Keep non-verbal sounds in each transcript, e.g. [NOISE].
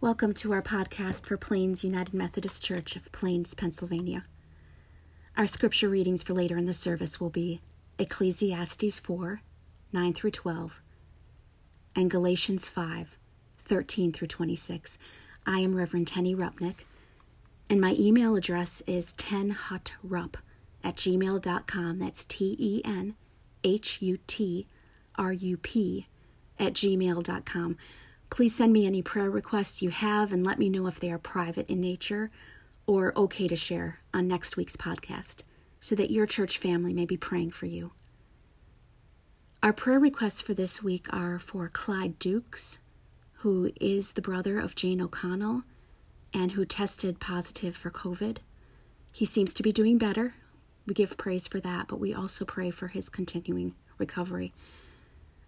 Welcome to our podcast for Plains United Methodist Church of Plains, Pennsylvania. Our scripture readings for later in the service will be Ecclesiastes 4 9 through 12 and Galatians 5 13 through 26. I am Reverend Tenny Rupnick, and my email address is tenhutrup at gmail.com. That's T E N H U T R U P at gmail.com. Please send me any prayer requests you have and let me know if they are private in nature or okay to share on next week's podcast so that your church family may be praying for you. Our prayer requests for this week are for Clyde Dukes, who is the brother of Jane O'Connell and who tested positive for COVID. He seems to be doing better. We give praise for that, but we also pray for his continuing recovery.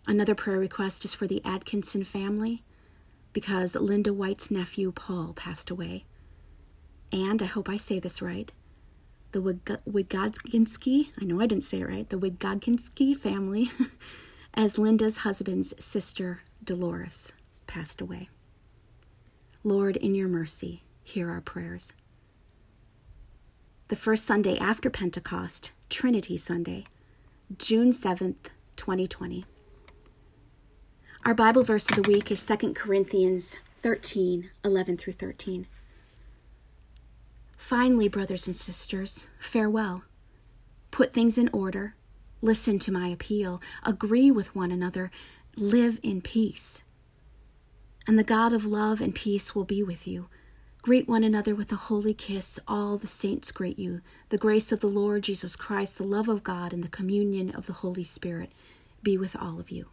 Another prayer request is for the Atkinson family because Linda White's nephew Paul passed away. And I hope I say this right. The Wigodkinski, I know I didn't say it right, the Wigodkinski family, [LAUGHS] as Linda's husband's sister Dolores passed away. Lord, in your mercy, hear our prayers. The first Sunday after Pentecost, Trinity Sunday, June 7th, 2020. Our Bible verse of the week is 2 Corinthians 13 11 through 13. Finally, brothers and sisters, farewell. Put things in order, listen to my appeal, agree with one another, live in peace. And the God of love and peace will be with you. Greet one another with a holy kiss. All the saints greet you. The grace of the Lord Jesus Christ, the love of God, and the communion of the Holy Spirit be with all of you.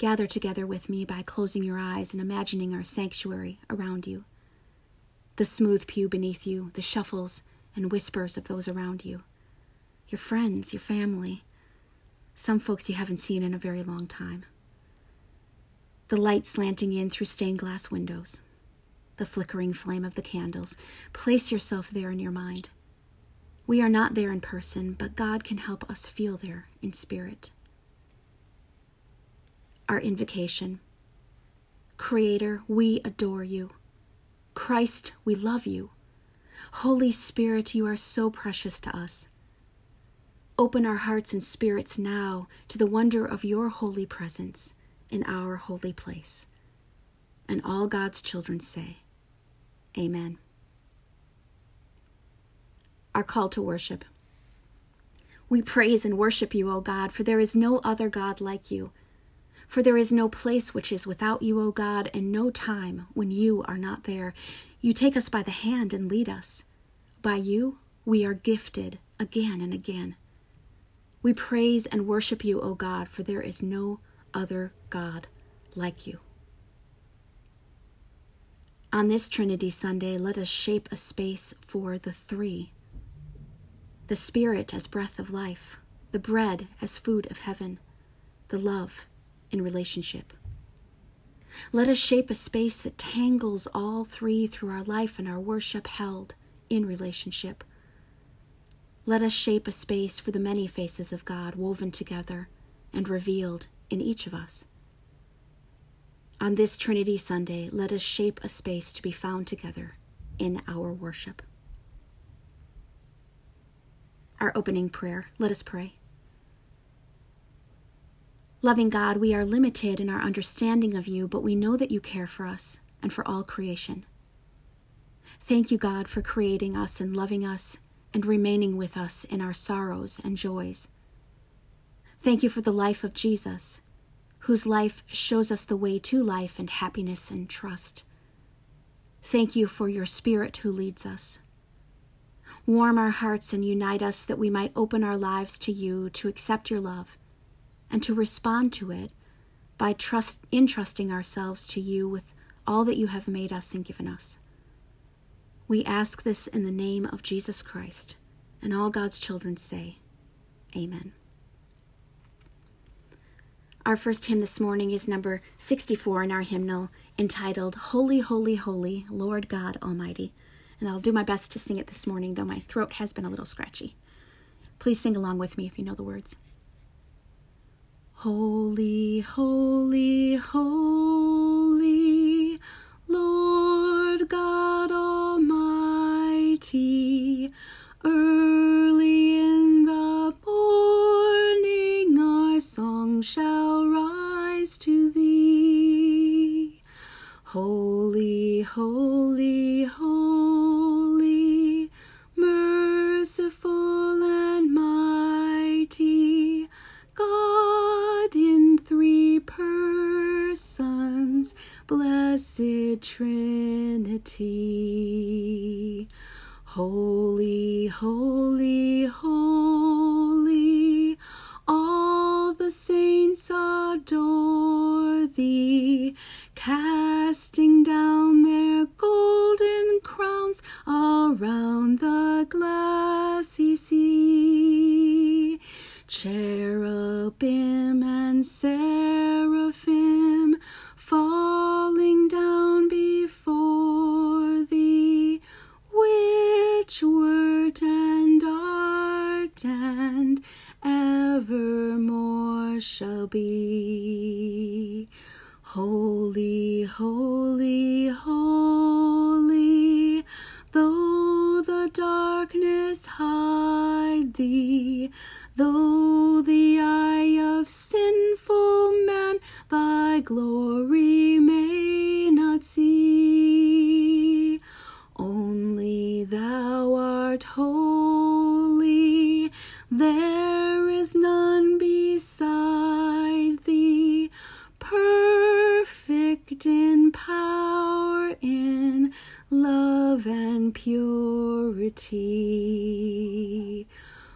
Gather together with me by closing your eyes and imagining our sanctuary around you. The smooth pew beneath you, the shuffles and whispers of those around you. Your friends, your family, some folks you haven't seen in a very long time. The light slanting in through stained glass windows, the flickering flame of the candles. Place yourself there in your mind. We are not there in person, but God can help us feel there in spirit our invocation. Creator, we adore you. Christ, we love you. Holy Spirit, you are so precious to us. Open our hearts and spirits now to the wonder of your holy presence in our holy place. And all God's children say, Amen. Our call to worship. We praise and worship you, O God, for there is no other God like you. For there is no place which is without you, O God, and no time when you are not there. You take us by the hand and lead us. By you we are gifted again and again. We praise and worship you, O God, for there is no other God like you. On this Trinity Sunday, let us shape a space for the three the Spirit as breath of life, the bread as food of heaven, the love in relationship. Let us shape a space that tangles all three through our life and our worship held in relationship. Let us shape a space for the many faces of God woven together and revealed in each of us. On this Trinity Sunday, let us shape a space to be found together in our worship. Our opening prayer, let us pray. Loving God, we are limited in our understanding of you, but we know that you care for us and for all creation. Thank you, God, for creating us and loving us and remaining with us in our sorrows and joys. Thank you for the life of Jesus, whose life shows us the way to life and happiness and trust. Thank you for your Spirit who leads us. Warm our hearts and unite us that we might open our lives to you to accept your love and to respond to it by trust, entrusting ourselves to you with all that you have made us and given us. We ask this in the name of Jesus Christ, and all God's children say, Amen. Our first hymn this morning is number 64 in our hymnal, entitled Holy, Holy, Holy, Lord God Almighty. And I'll do my best to sing it this morning, though my throat has been a little scratchy. Please sing along with me if you know the words. Holy, holy, holy, Lord God Almighty, early in the morning our song shall rise to thee. Holy, holy, holy, blessed Trinity. Holy, holy, holy, all the saints adore thee, casting down their golden crowns around the glassy sea. Cherubim and seraphim falling down before thee, which wert and art and evermore shall be. Holy, holy, holy, though the darkness hide thee, though the eye of sinful man thy glory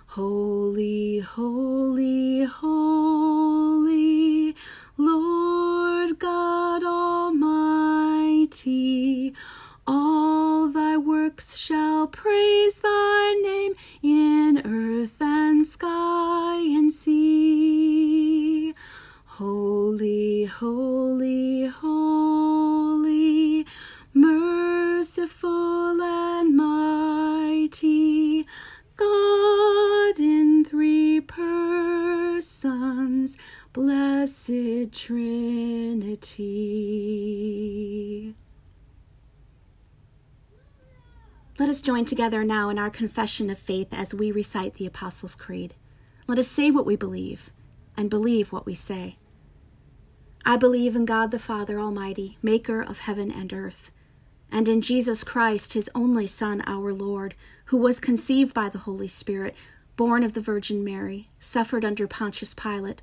Holy, holy, holy, Lord God Almighty, all thy works shall praise thy name in earth and sky and sea. Holy, holy, holy, merciful blessed Trinity. Let us join together now in our confession of faith as we recite the Apostles' Creed. Let us say what we believe and believe what we say. I believe in God the Father Almighty, maker of heaven and earth, and in Jesus Christ, his only Son, our Lord, who was conceived by the Holy Spirit, born of the Virgin Mary, suffered under Pontius Pilate,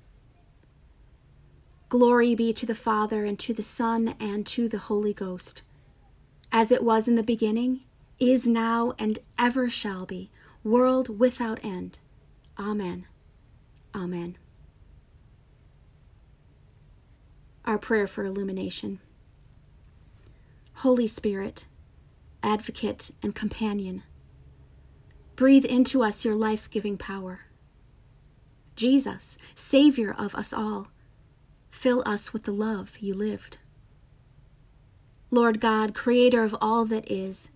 Glory be to the Father, and to the Son, and to the Holy Ghost, as it was in the beginning, is now, and ever shall be, world without end. Amen. Amen. Our prayer for illumination. Holy Spirit, advocate and companion, breathe into us your life giving power. Jesus, Savior of us all, fill us with the love you lived. Lord God, Creator of all that is,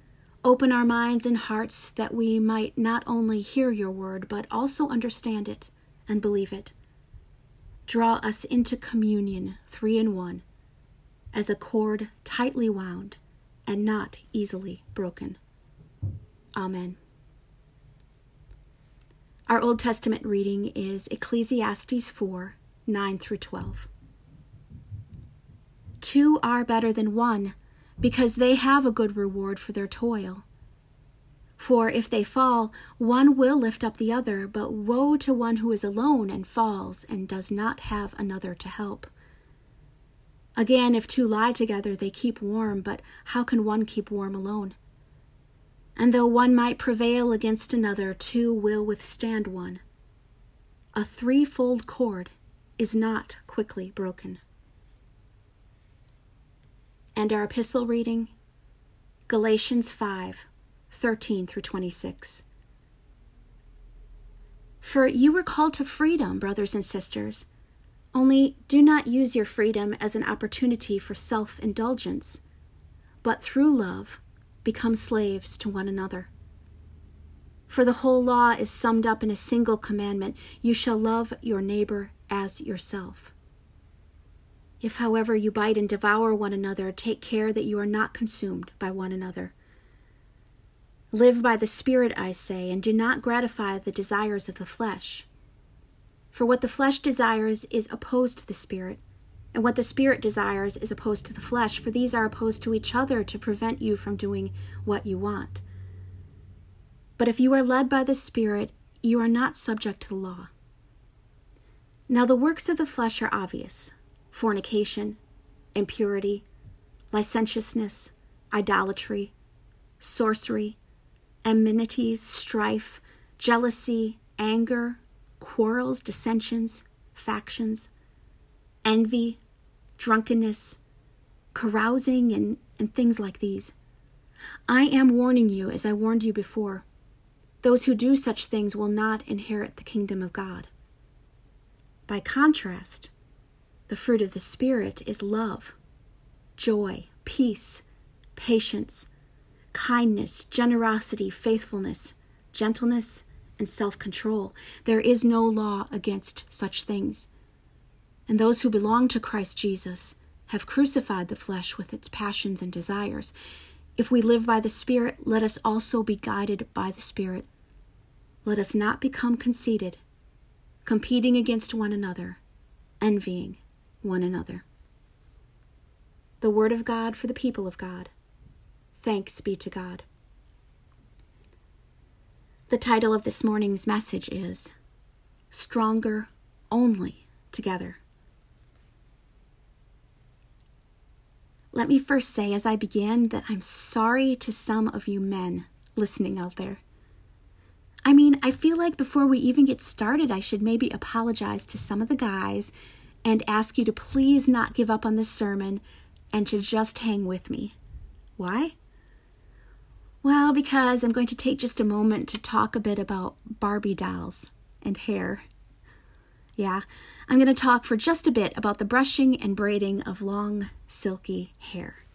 open our minds and hearts that we might not only hear your word, but also understand it and believe it. Draw us into communion, three in one as a cord tightly wound and not easily broken. Amen. Our Old Testament reading is Ecclesiastes 4 9 through 12. Two are better than one because they have a good reward for their toil. For if they fall, one will lift up the other, but woe to one who is alone and falls and does not have another to help. Again, if two lie together, they keep warm, but how can one keep warm alone? And though one might prevail against another, two will withstand one. A threefold cord is not quickly broken. And our epistle reading, Galatians 5 13 through 26. For you were called to freedom, brothers and sisters. Only do not use your freedom as an opportunity for self indulgence, but through love become slaves to one another. For the whole law is summed up in a single commandment you shall love your neighbor as yourself. If, however, you bite and devour one another, take care that you are not consumed by one another. Live by the Spirit, I say, and do not gratify the desires of the flesh. For what the flesh desires is opposed to the Spirit, and what the Spirit desires is opposed to the flesh, for these are opposed to each other to prevent you from doing what you want. But if you are led by the Spirit, you are not subject to the law. Now the works of the flesh are obvious fornication, impurity, licentiousness, idolatry, sorcery, enmities, strife, jealousy, anger, quarrels, dissensions, factions, envy, drunkenness, carousing, and, and things like these. I am warning you, as I warned you before. Those who do such things will not inherit the kingdom of God. By contrast, the fruit of the Spirit is love, joy, peace, patience, kindness, generosity, faithfulness, gentleness, and self control. There is no law against such things. And those who belong to Christ Jesus have crucified the flesh with its passions and desires. If we live by the Spirit, let us also be guided by the Spirit. Let us not become conceited, competing against one another, envying one another. The Word of God for the people of God. Thanks be to God. The title of this morning's message is Stronger Only Together. Let me first say, as I begin, that I'm sorry to some of you men listening out there. I mean, I feel like before we even get started, I should maybe apologize to some of the guys and ask you to please not give up on this sermon and to just hang with me. Why? Well, because I'm going to take just a moment to talk a bit about Barbie dolls and hair. Yeah, I'm going to talk for just a bit about the brushing and braiding of long, silky hair.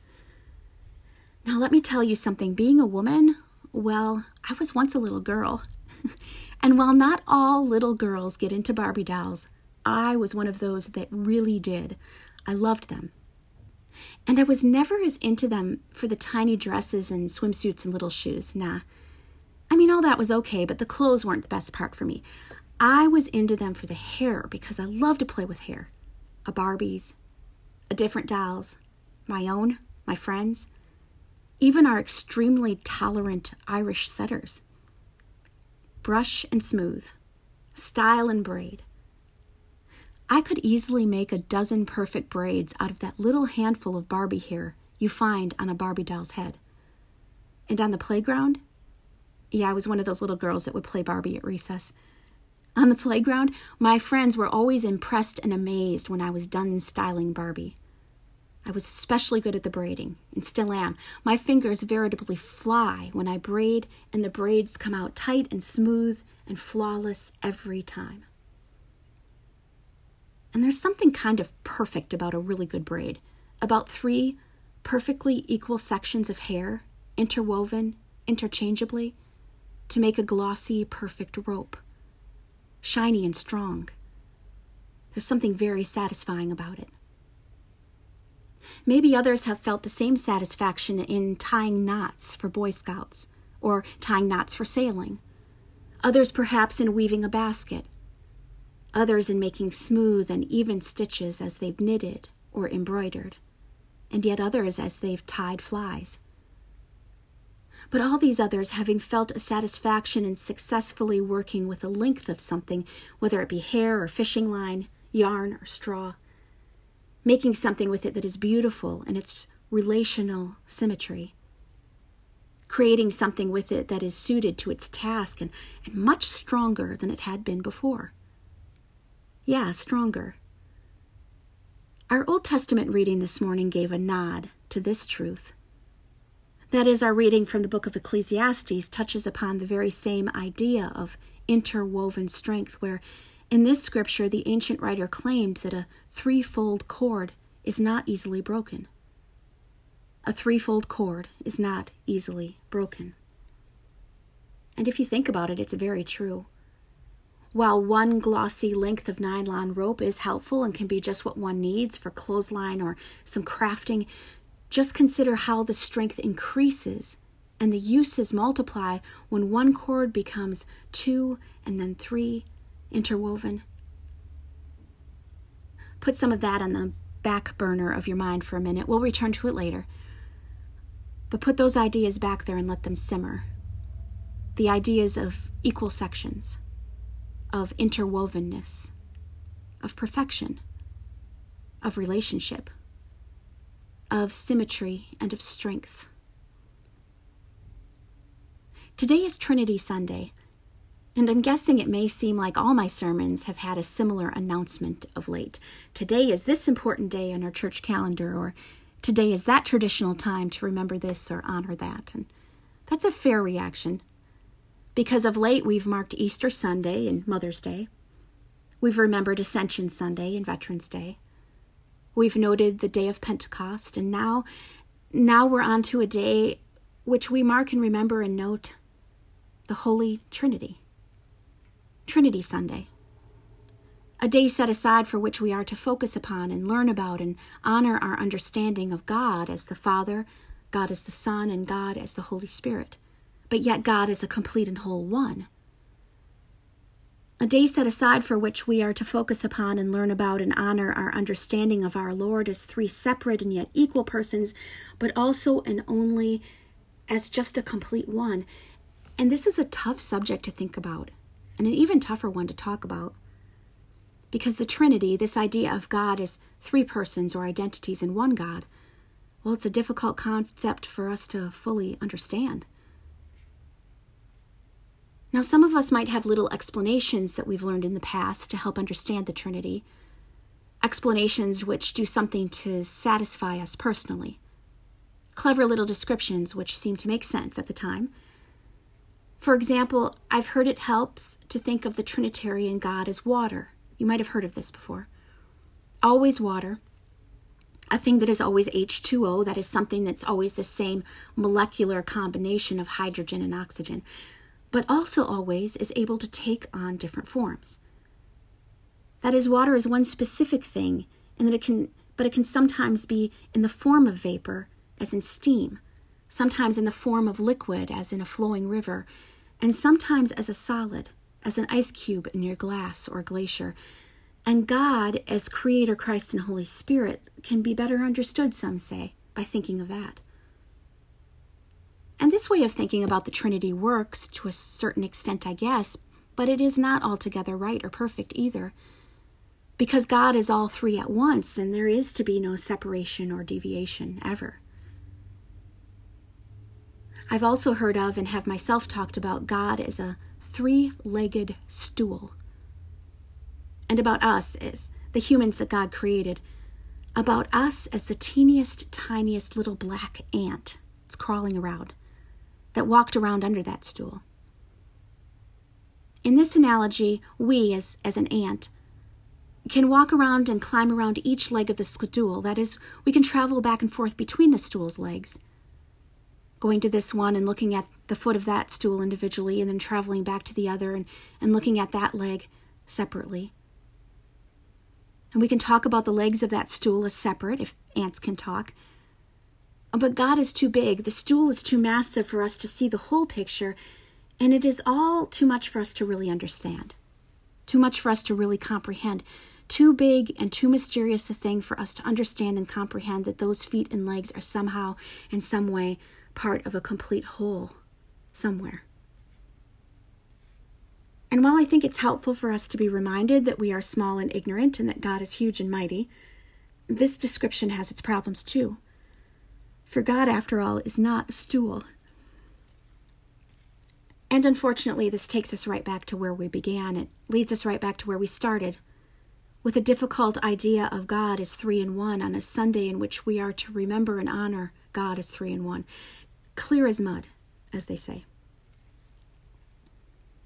Now, let me tell you something. Being a woman, well, I was once a little girl. [LAUGHS] and while not all little girls get into Barbie dolls, I was one of those that really did. I loved them. And I was never as into them for the tiny dresses and swimsuits and little shoes. Nah. I mean, all that was okay, but the clothes weren't the best part for me. I was into them for the hair because I love to play with hair. A Barbie's, a different dolls, my own, my friends, even our extremely tolerant Irish setters. Brush and smooth, style and braid. I could easily make a dozen perfect braids out of that little handful of Barbie hair you find on a Barbie doll's head. And on the playground, yeah, I was one of those little girls that would play Barbie at recess. On the playground, my friends were always impressed and amazed when I was done styling Barbie. I was especially good at the braiding, and still am. My fingers veritably fly when I braid, and the braids come out tight and smooth and flawless every time. And there's something kind of perfect about a really good braid. About three perfectly equal sections of hair interwoven interchangeably to make a glossy, perfect rope. Shiny and strong. There's something very satisfying about it. Maybe others have felt the same satisfaction in tying knots for Boy Scouts or tying knots for sailing. Others perhaps in weaving a basket others in making smooth and even stitches as they've knitted or embroidered, and yet others as they've tied flies. But all these others having felt a satisfaction in successfully working with a length of something, whether it be hair or fishing line, yarn or straw, making something with it that is beautiful in its relational symmetry, creating something with it that is suited to its task and, and much stronger than it had been before. Yeah, stronger. Our Old Testament reading this morning gave a nod to this truth. That is, our reading from the book of Ecclesiastes touches upon the very same idea of interwoven strength, where in this scripture the ancient writer claimed that a threefold cord is not easily broken. A threefold cord is not easily broken. And if you think about it, it's very true. While one glossy length of nylon rope is helpful and can be just what one needs for clothesline or some crafting, just consider how the strength increases and the uses multiply when one cord becomes two and then three interwoven. Put some of that on the back burner of your mind for a minute. We'll return to it later. But put those ideas back there and let them simmer. The ideas of equal sections of interwovenness, of perfection, of relationship, of symmetry, and of strength. Today is Trinity Sunday, and I'm guessing it may seem like all my sermons have had a similar announcement of late. Today is this important day on our church calendar, or today is that traditional time to remember this or honor that. And that's a fair reaction because of late we've marked Easter Sunday and Mother's Day. We've remembered Ascension Sunday and Veterans Day. We've noted the day of Pentecost, and now, now we're on to a day which we mark and remember and note the Holy Trinity. Trinity Sunday. A day set aside for which we are to focus upon and learn about and honor our understanding of God as the Father, God as the Son, and God as the Holy Spirit but yet God is a complete and whole one. A day set aside for which we are to focus upon and learn about and honor our understanding of our Lord as three separate and yet equal persons, but also and only as just a complete one. And this is a tough subject to think about, and an even tougher one to talk about. Because the Trinity, this idea of God as three persons or identities in one God, well, it's a difficult concept for us to fully understand. Now, some of us might have little explanations that we've learned in the past to help understand the Trinity, explanations which do something to satisfy us personally, clever little descriptions which seem to make sense at the time. For example, I've heard it helps to think of the Trinitarian God as water. You might have heard of this before. Always water, a thing that is always H2O, that is something that's always the same molecular combination of hydrogen and oxygen but also always is able to take on different forms. That is, water is one specific thing, and that it can, but it can sometimes be in the form of vapor, as in steam, sometimes in the form of liquid, as in a flowing river, and sometimes as a solid, as an ice cube in your glass or glacier. And God, as Creator, Christ, and Holy Spirit, can be better understood, some say, by thinking of that. And this way of thinking about the Trinity works to a certain extent, I guess, but it is not altogether right or perfect either. Because God is all three at once, and there is to be no separation or deviation ever. I've also heard of and have myself talked about God as a three legged stool, and about us as the humans that God created, about us as the teeniest, tiniest little black ant that's crawling around that walked around under that stool. In this analogy, we, as, as an ant, can walk around and climb around each leg of the stool. That is, we can travel back and forth between the stool's legs, going to this one and looking at the foot of that stool individually, and then traveling back to the other and, and looking at that leg separately. And we can talk about the legs of that stool as separate, if ants can talk, but God is too big, the stool is too massive for us to see the whole picture, and it is all too much for us to really understand, too much for us to really comprehend, too big and too mysterious a thing for us to understand and comprehend that those feet and legs are somehow, in some way, part of a complete whole somewhere. And while I think it's helpful for us to be reminded that we are small and ignorant and that God is huge and mighty, this description has its problems too. For God, after all, is not a stool. And unfortunately, this takes us right back to where we began. It leads us right back to where we started. with a difficult idea of God as three in one on a Sunday in which we are to remember and honor God as three in one. Clear as mud, as they say.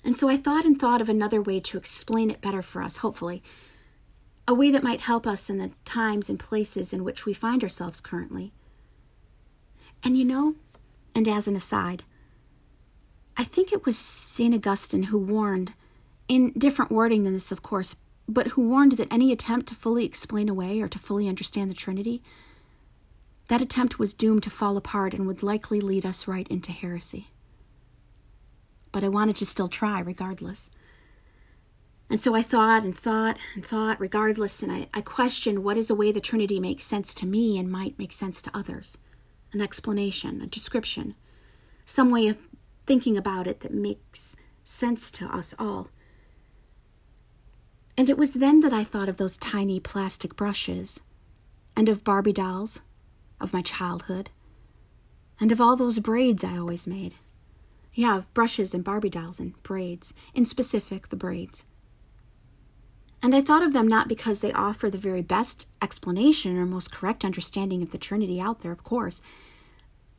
And so I thought and thought of another way to explain it better for us, hopefully. A way that might help us in the times and places in which we find ourselves currently. And you know, and as an aside, I think it was St. Augustine who warned, in different wording than this, of course, but who warned that any attempt to fully explain away or to fully understand the Trinity, that attempt was doomed to fall apart and would likely lead us right into heresy. But I wanted to still try regardless. And so I thought and thought and thought regardless, and I, I questioned what is a way the Trinity makes sense to me and might make sense to others an explanation, a description, some way of thinking about it that makes sense to us all. And it was then that I thought of those tiny plastic brushes, and of Barbie dolls, of my childhood, and of all those braids I always made. Yeah, of brushes and Barbie dolls and braids, in specific, the braids. And I thought of them not because they offer the very best explanation or most correct understanding of the Trinity out there, of course,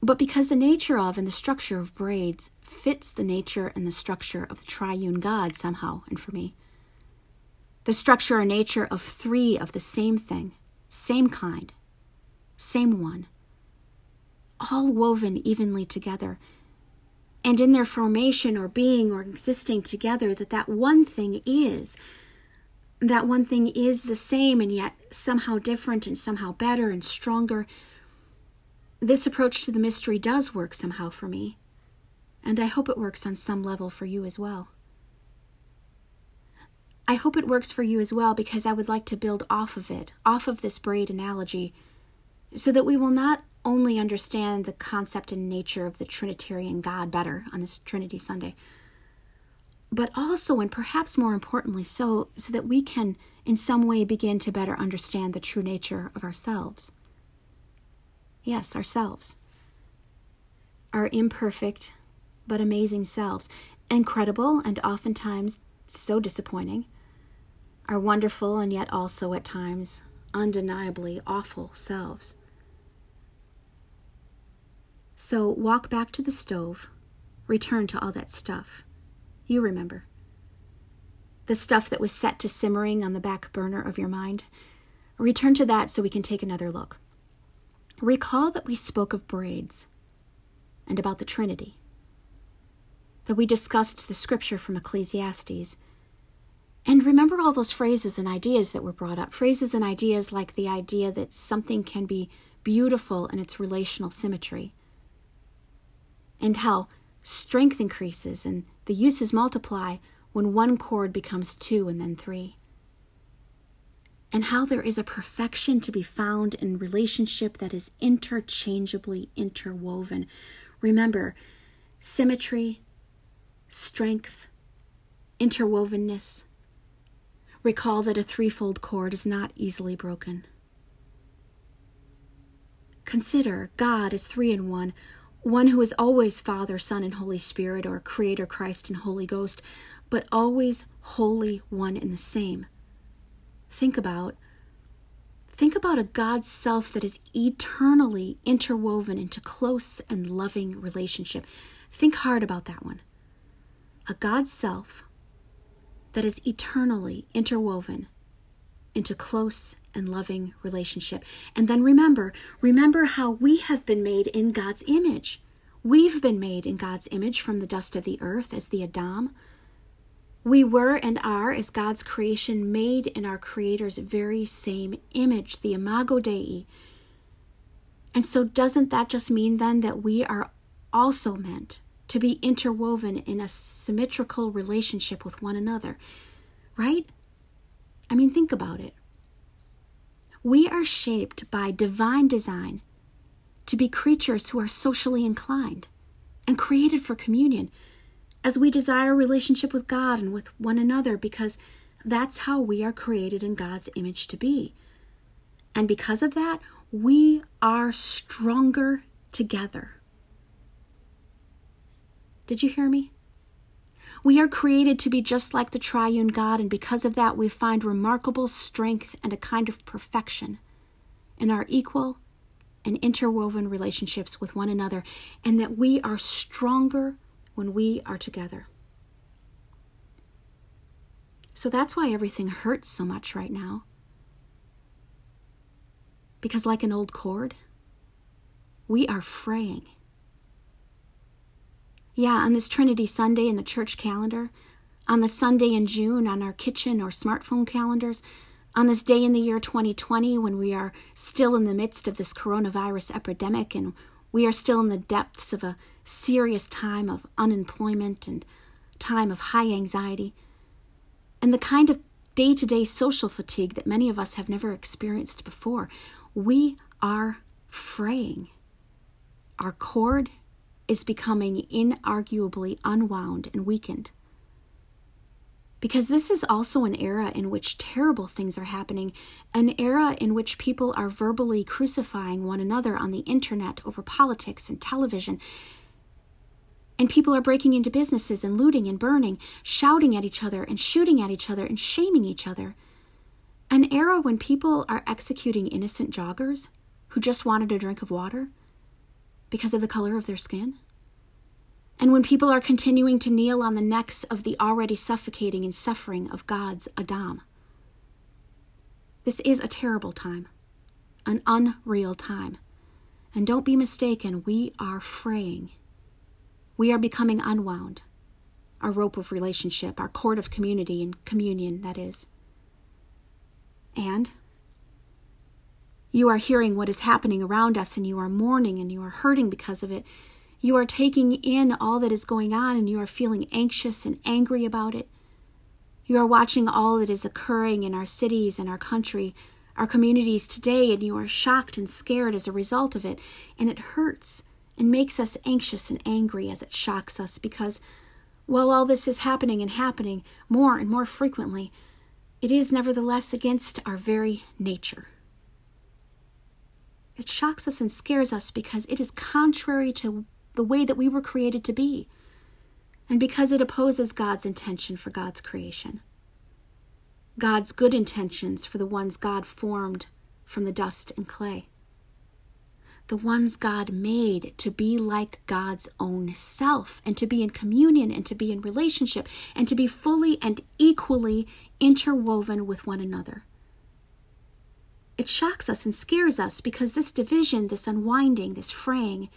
but because the nature of and the structure of braids fits the nature and the structure of the triune God somehow, and for me the structure or nature of three of the same thing, same kind, same one, all woven evenly together. And in their formation or being or existing together, that that one thing is, that one thing is the same and yet somehow different and somehow better and stronger. This approach to the mystery does work somehow for me, and I hope it works on some level for you as well. I hope it works for you as well because I would like to build off of it, off of this braid analogy, so that we will not only understand the concept and nature of the Trinitarian God better on this Trinity Sunday, but also, and perhaps more importantly, so, so that we can in some way begin to better understand the true nature of ourselves. Yes, ourselves. Our imperfect but amazing selves, incredible and oftentimes so disappointing our wonderful and yet also at times undeniably awful selves. So walk back to the stove, return to all that stuff. You remember. The stuff that was set to simmering on the back burner of your mind. Return to that so we can take another look. Recall that we spoke of braids and about the Trinity, that we discussed the scripture from Ecclesiastes and remember all those phrases and ideas that were brought up. Phrases and ideas like the idea that something can be beautiful in its relational symmetry, and how strength increases and the uses multiply when one cord becomes two and then three. And how there is a perfection to be found in relationship that is interchangeably interwoven. Remember, symmetry, strength, interwovenness, Recall that a threefold cord is not easily broken. Consider God as three in one, one who is always Father, Son, and Holy Spirit, or Creator, Christ, and Holy Ghost, but always wholly one and the same. Think about Think about a God self that is eternally interwoven into close and loving relationship. Think hard about that one. A God self that is eternally interwoven into close and loving relationship. And then remember, remember how we have been made in God's image. We've been made in God's image from the dust of the earth as the Adam. We were and are, as God's creation, made in our Creator's very same image, the Imago Dei. And so, doesn't that just mean then that we are also meant to be interwoven in a symmetrical relationship with one another, right? I mean, think about it. We are shaped by divine design to be creatures who are socially inclined and created for communion as we desire relationship with God and with one another because that's how we are created in God's image to be. And because of that, we are stronger together. Did you hear me? We are created to be just like the triune God, and because of that, we find remarkable strength and a kind of perfection in our equal and interwoven relationships with one another, and that we are stronger when we are together. So that's why everything hurts so much right now. Because, like an old cord, we are fraying. Yeah, on this Trinity Sunday in the church calendar, on the Sunday in June on our kitchen or smartphone calendars, on this day in the year 2020 when we are still in the midst of this coronavirus epidemic and we are still in the depths of a serious time of unemployment and time of high anxiety, and the kind of day to day social fatigue that many of us have never experienced before, we are fraying. Our cord is becoming inarguably unwound and weakened. Because this is also an era in which terrible things are happening, an era in which people are verbally crucifying one another on the internet over politics and television, and people are breaking into businesses and looting and burning, shouting at each other and shooting at each other and shaming each other. An era when people are executing innocent joggers who just wanted a drink of water because of the color of their skin. And when people are continuing to kneel on the necks of the already suffocating and suffering of God's Adam. This is a terrible time, an unreal time. And don't be mistaken, we are fraying we are becoming unwound. Our rope of relationship, our cord of community and communion, that is. And you are hearing what is happening around us and you are mourning and you are hurting because of it. You are taking in all that is going on and you are feeling anxious and angry about it. You are watching all that is occurring in our cities and our country, our communities today, and you are shocked and scared as a result of it, and it hurts and makes us anxious and angry as it shocks us because while all this is happening and happening more and more frequently, it is nevertheless against our very nature. It shocks us and scares us because it is contrary to the way that we were created to be, and because it opposes God's intention for God's creation. God's good intentions for the ones God formed from the dust and clay the ones God made to be like God's own self and to be in communion and to be in relationship and to be fully and equally interwoven with one another. It shocks us and scares us because this division, this unwinding, this fraying,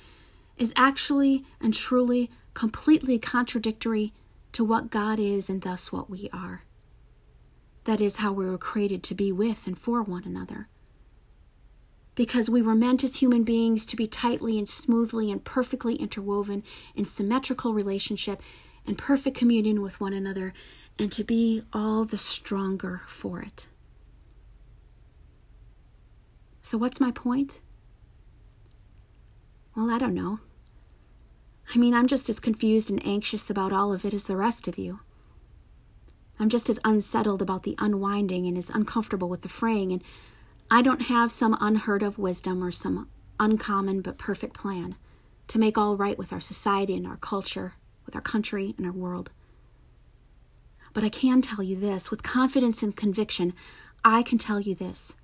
is actually and truly completely contradictory to what God is and thus what we are. That is how we were created to be with and for one another because we were meant as human beings to be tightly and smoothly and perfectly interwoven in symmetrical relationship and perfect communion with one another, and to be all the stronger for it. So, what's my point? Well, I don't know. I mean, I'm just as confused and anxious about all of it as the rest of you. I'm just as unsettled about the unwinding and as uncomfortable with the fraying and I don't have some unheard of wisdom or some uncommon but perfect plan to make all right with our society and our culture, with our country and our world. But I can tell you this with confidence and conviction I can tell you this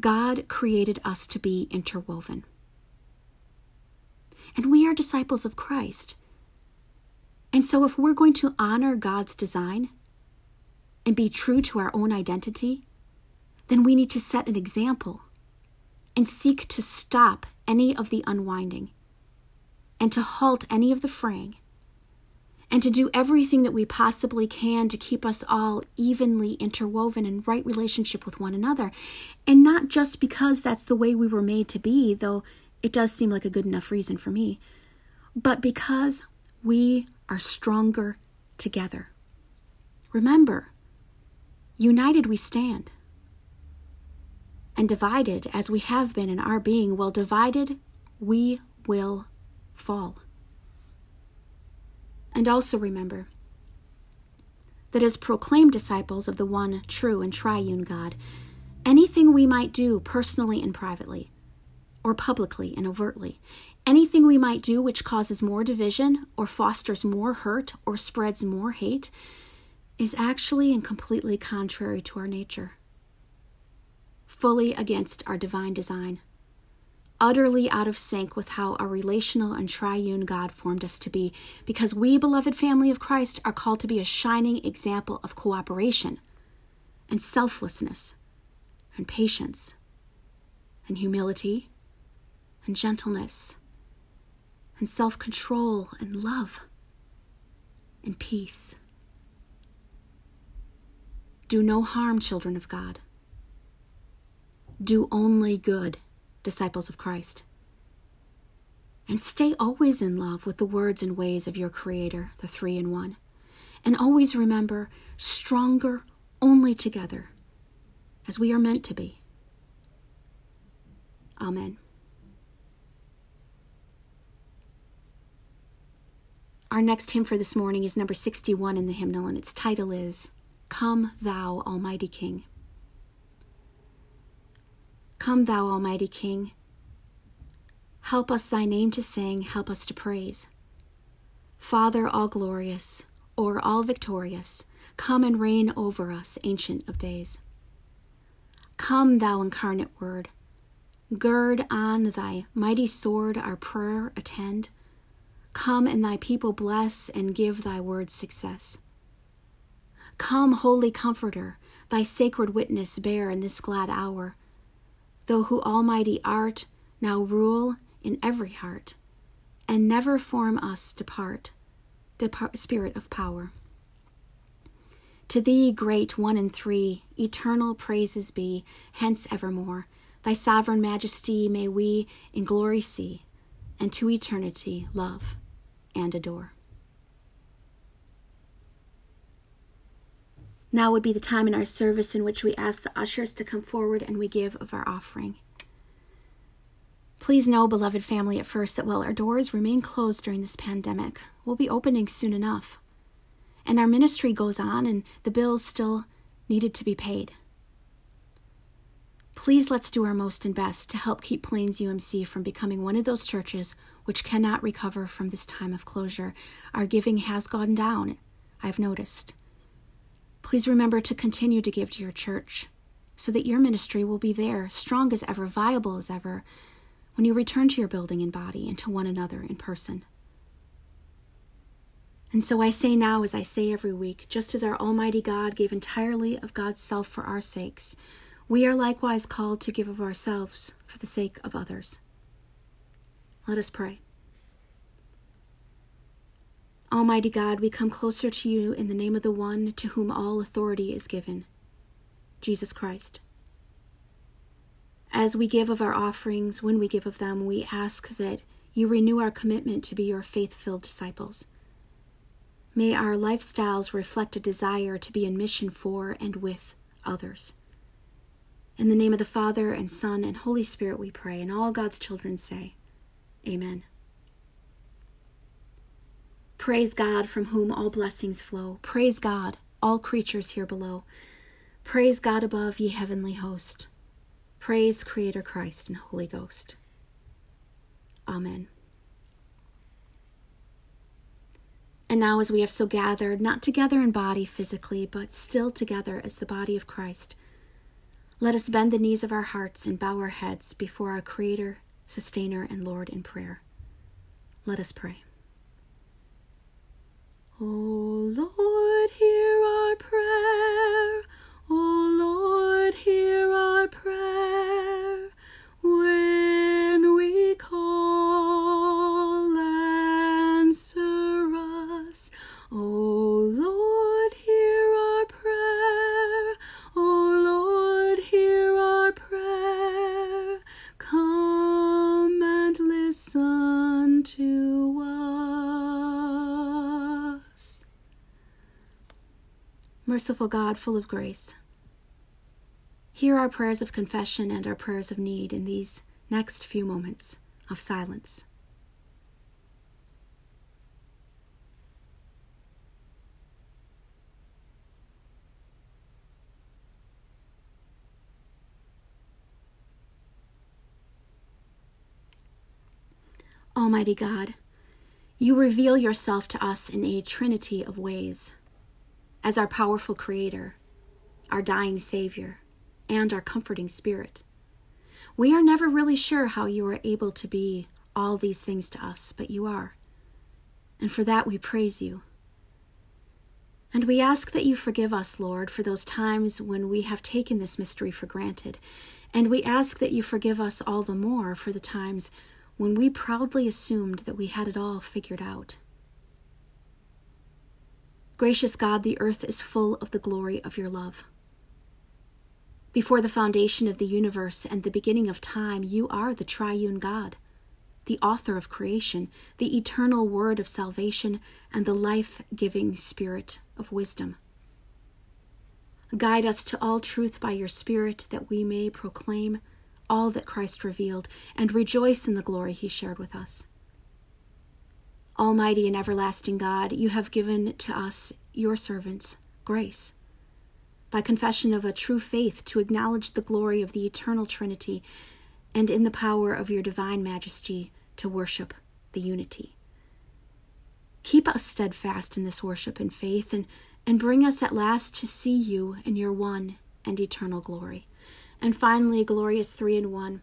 God created us to be interwoven. And we are disciples of Christ. And so, if we're going to honor God's design and be true to our own identity, then we need to set an example and seek to stop any of the unwinding and to halt any of the fraying and to do everything that we possibly can to keep us all evenly interwoven in right relationship with one another. And not just because that's the way we were made to be, though it does seem like a good enough reason for me, but because we are stronger together. Remember, united we stand and divided as we have been in our being, well, divided we will fall. And also remember that as proclaimed disciples of the one true and triune God, anything we might do personally and privately, or publicly and overtly. Anything we might do which causes more division or fosters more hurt or spreads more hate is actually and completely contrary to our nature, fully against our divine design, utterly out of sync with how our relational and triune God formed us to be, because we, beloved family of Christ, are called to be a shining example of cooperation and selflessness and patience and humility and gentleness and self control and love and peace. Do no harm, children of God. Do only good, disciples of Christ. And stay always in love with the words and ways of your Creator, the Three in One. And always remember, stronger only together, as we are meant to be. Amen. Our next hymn for this morning is number 61 in the hymnal, and its title is Come, Thou Almighty King. Come, Thou Almighty King. Help us Thy name to sing, help us to praise. Father all glorious, or all victorious, come and reign over us, Ancient of Days. Come, Thou incarnate Word. Gird on Thy mighty sword, our prayer attend Come and thy people bless and give thy word success. Come, Holy Comforter, thy sacred witness bear in this glad hour. Though who almighty art, now rule in every heart, and never form us depart, depart Spirit of power. To thee, great one and three, eternal praises be, hence evermore. Thy sovereign majesty may we in glory see, and to eternity love and adore. Now would be the time in our service in which we ask the ushers to come forward and we give of our offering. Please know, beloved family, at first that while our doors remain closed during this pandemic, we'll be opening soon enough. And our ministry goes on, and the bills still needed to be paid. Please let's do our most and best to help keep Plains UMC from becoming one of those churches which cannot recover from this time of closure. Our giving has gone down, I've noticed. Please remember to continue to give to your church so that your ministry will be there, strong as ever, viable as ever, when you return to your building in body and to one another in person. And so I say now, as I say every week, just as our Almighty God gave entirely of God's self for our sakes, we are likewise called to give of ourselves for the sake of others. Let us pray. Almighty God, we come closer to you in the name of the one to whom all authority is given, Jesus Christ. As we give of our offerings, when we give of them, we ask that you renew our commitment to be your faith filled disciples. May our lifestyles reflect a desire to be in mission for and with others. In the name of the Father, and Son, and Holy Spirit, we pray, and all God's children say, Amen. Praise God from whom all blessings flow. Praise God, all creatures here below. Praise God above, ye heavenly host. Praise Creator Christ and Holy Ghost. Amen. And now, as we have so gathered, not together in body physically, but still together as the body of Christ, let us bend the knees of our hearts and bow our heads before our Creator Sustainer, and Lord in prayer. Let us pray. O Lord, hear our prayer. O Lord, hear our prayer. Merciful God, full of grace, hear our prayers of confession and our prayers of need in these next few moments of silence. Almighty God, you reveal yourself to us in a trinity of ways as our powerful Creator, our dying Savior, and our comforting Spirit. We are never really sure how you are able to be all these things to us, but you are. And for that we praise you. And we ask that you forgive us, Lord, for those times when we have taken this mystery for granted. And we ask that you forgive us all the more for the times when we proudly assumed that we had it all figured out. Gracious God, the earth is full of the glory of your love. Before the foundation of the universe and the beginning of time, you are the triune God, the author of creation, the eternal word of salvation, and the life giving spirit of wisdom. Guide us to all truth by your Spirit that we may proclaim all that Christ revealed and rejoice in the glory he shared with us. Almighty and everlasting God, you have given to us, your servants, grace by confession of a true faith to acknowledge the glory of the eternal Trinity, and in the power of your divine majesty to worship the unity. Keep us steadfast in this worship and faith, and, and bring us at last to see you in your one and eternal glory. And finally, glorious three in one.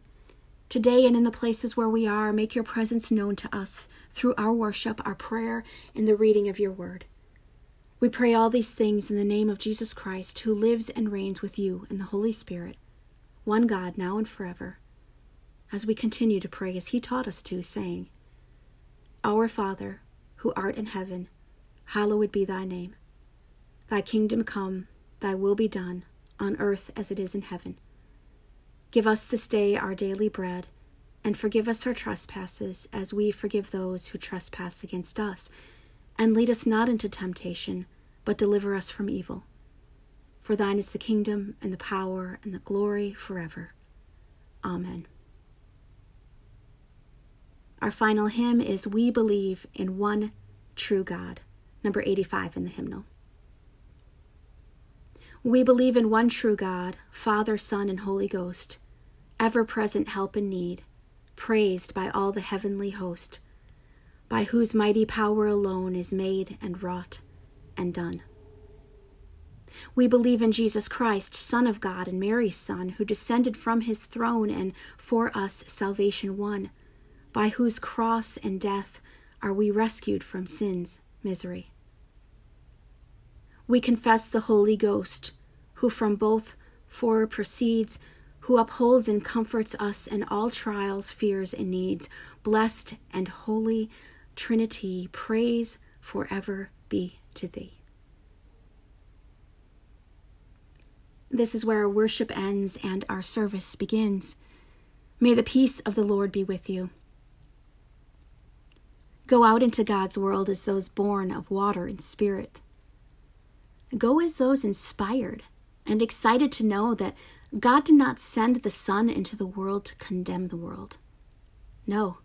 Today and in the places where we are, make your presence known to us through our worship, our prayer, and the reading of your word. We pray all these things in the name of Jesus Christ, who lives and reigns with you in the Holy Spirit, one God, now and forever, as we continue to pray as he taught us to, saying, Our Father, who art in heaven, hallowed be thy name. Thy kingdom come, thy will be done, on earth as it is in heaven. Give us this day our daily bread, and forgive us our trespasses, as we forgive those who trespass against us and lead us not into temptation, but deliver us from evil. For thine is the kingdom, and the power, and the glory forever. Amen. Our final hymn is We Believe in One True God, number 85 in the hymnal. We believe in one true God, Father, Son, and Holy Ghost, ever present help in need, praised by all the heavenly host by whose mighty power alone is made and wrought and done. We believe in Jesus Christ, Son of God and Mary's Son, who descended from his throne and for us salvation won, by whose cross and death are we rescued from sin's misery. We confess the Holy Ghost, who from both four proceeds, who upholds and comforts us in all trials, fears, and needs, blessed and holy Trinity, praise forever be to thee. This is where our worship ends and our service begins. May the peace of the Lord be with you. Go out into God's world as those born of water and spirit. Go as those inspired and excited to know that God did not send the Son into the world to condemn the world. No,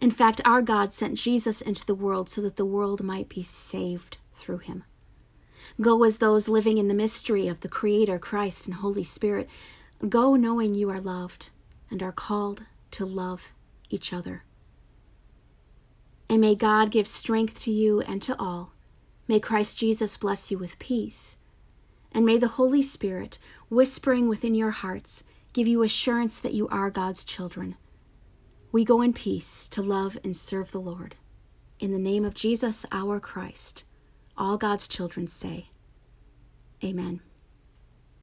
in fact, our God sent Jesus into the world so that the world might be saved through him. Go as those living in the mystery of the Creator, Christ, and Holy Spirit. Go knowing you are loved and are called to love each other. And may God give strength to you and to all. May Christ Jesus bless you with peace. And may the Holy Spirit, whispering within your hearts, give you assurance that you are God's children we go in peace to love and serve the Lord. In the name of Jesus, our Christ, all God's children say, Amen.